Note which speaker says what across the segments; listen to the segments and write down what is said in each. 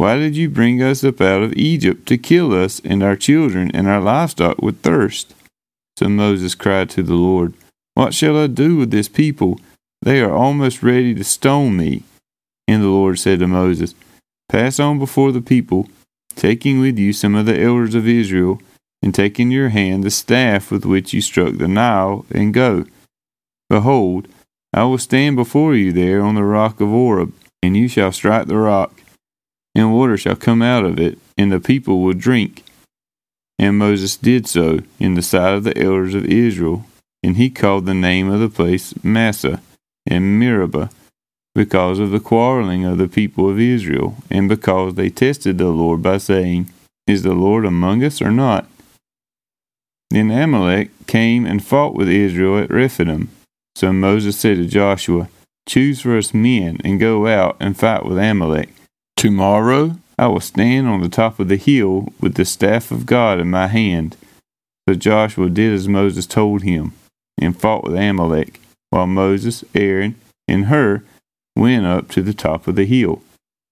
Speaker 1: Why did you bring us up out of Egypt to kill us and our children and our livestock with thirst? So Moses cried to the Lord, What shall I do with this people? They are almost ready to stone me. And the Lord said to Moses, Pass on before the people, taking with you some of the elders of Israel, and take in your hand the staff with which you struck the Nile, and go. Behold, I will stand before you there on the rock of Horeb, and you shall strike the rock, and water shall come out of it, and the people will drink. And Moses did so in the sight of the elders of Israel, and he called the name of the place Massah and Meribah because of the quarreling of the people of Israel, and because they tested the Lord by saying, Is the Lord among us or not? Then Amalek came and fought with Israel at Rephidim. So Moses said to Joshua, Choose for us men and go out and fight with Amalek. Tomorrow I will stand on the top of the hill with the staff of God in my hand. So Joshua did as Moses told him, and fought with Amalek, while Moses, Aaron, and Hur went up to the top of the hill.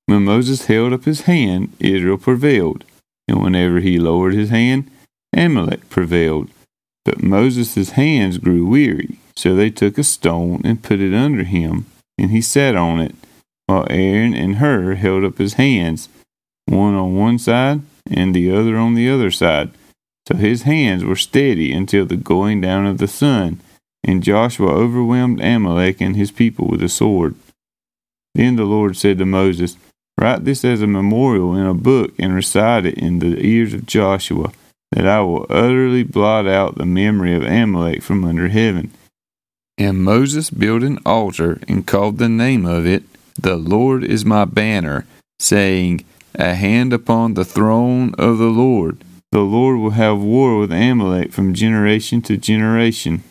Speaker 1: When Moses held up his hand, Israel prevailed, and whenever he lowered his hand, Amalek prevailed. But Moses' hands grew weary, so they took a stone and put it under him, and he sat on it, while Aaron and Hur held up his hands, one on one side and the other on the other side. So his hands were steady until the going down of the sun, and Joshua overwhelmed Amalek and his people with the sword. Then the Lord said to Moses, Write this as a memorial in a book and recite it in the ears of Joshua, that I will utterly blot out the memory of Amalek from under heaven. And Moses built an altar and called the name of it, The Lord is my banner, saying, A hand upon the throne of the Lord. The Lord will have war with Amalek from generation to generation.